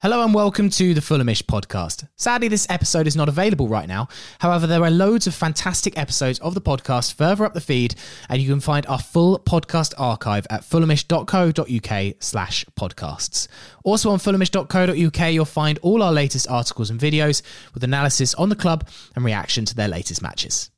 Hello and welcome to the Fulhamish podcast. Sadly, this episode is not available right now. However, there are loads of fantastic episodes of the podcast further up the feed, and you can find our full podcast archive at fulhamish.co.uk slash podcasts. Also on fulhamish.co.uk, you'll find all our latest articles and videos with analysis on the club and reaction to their latest matches.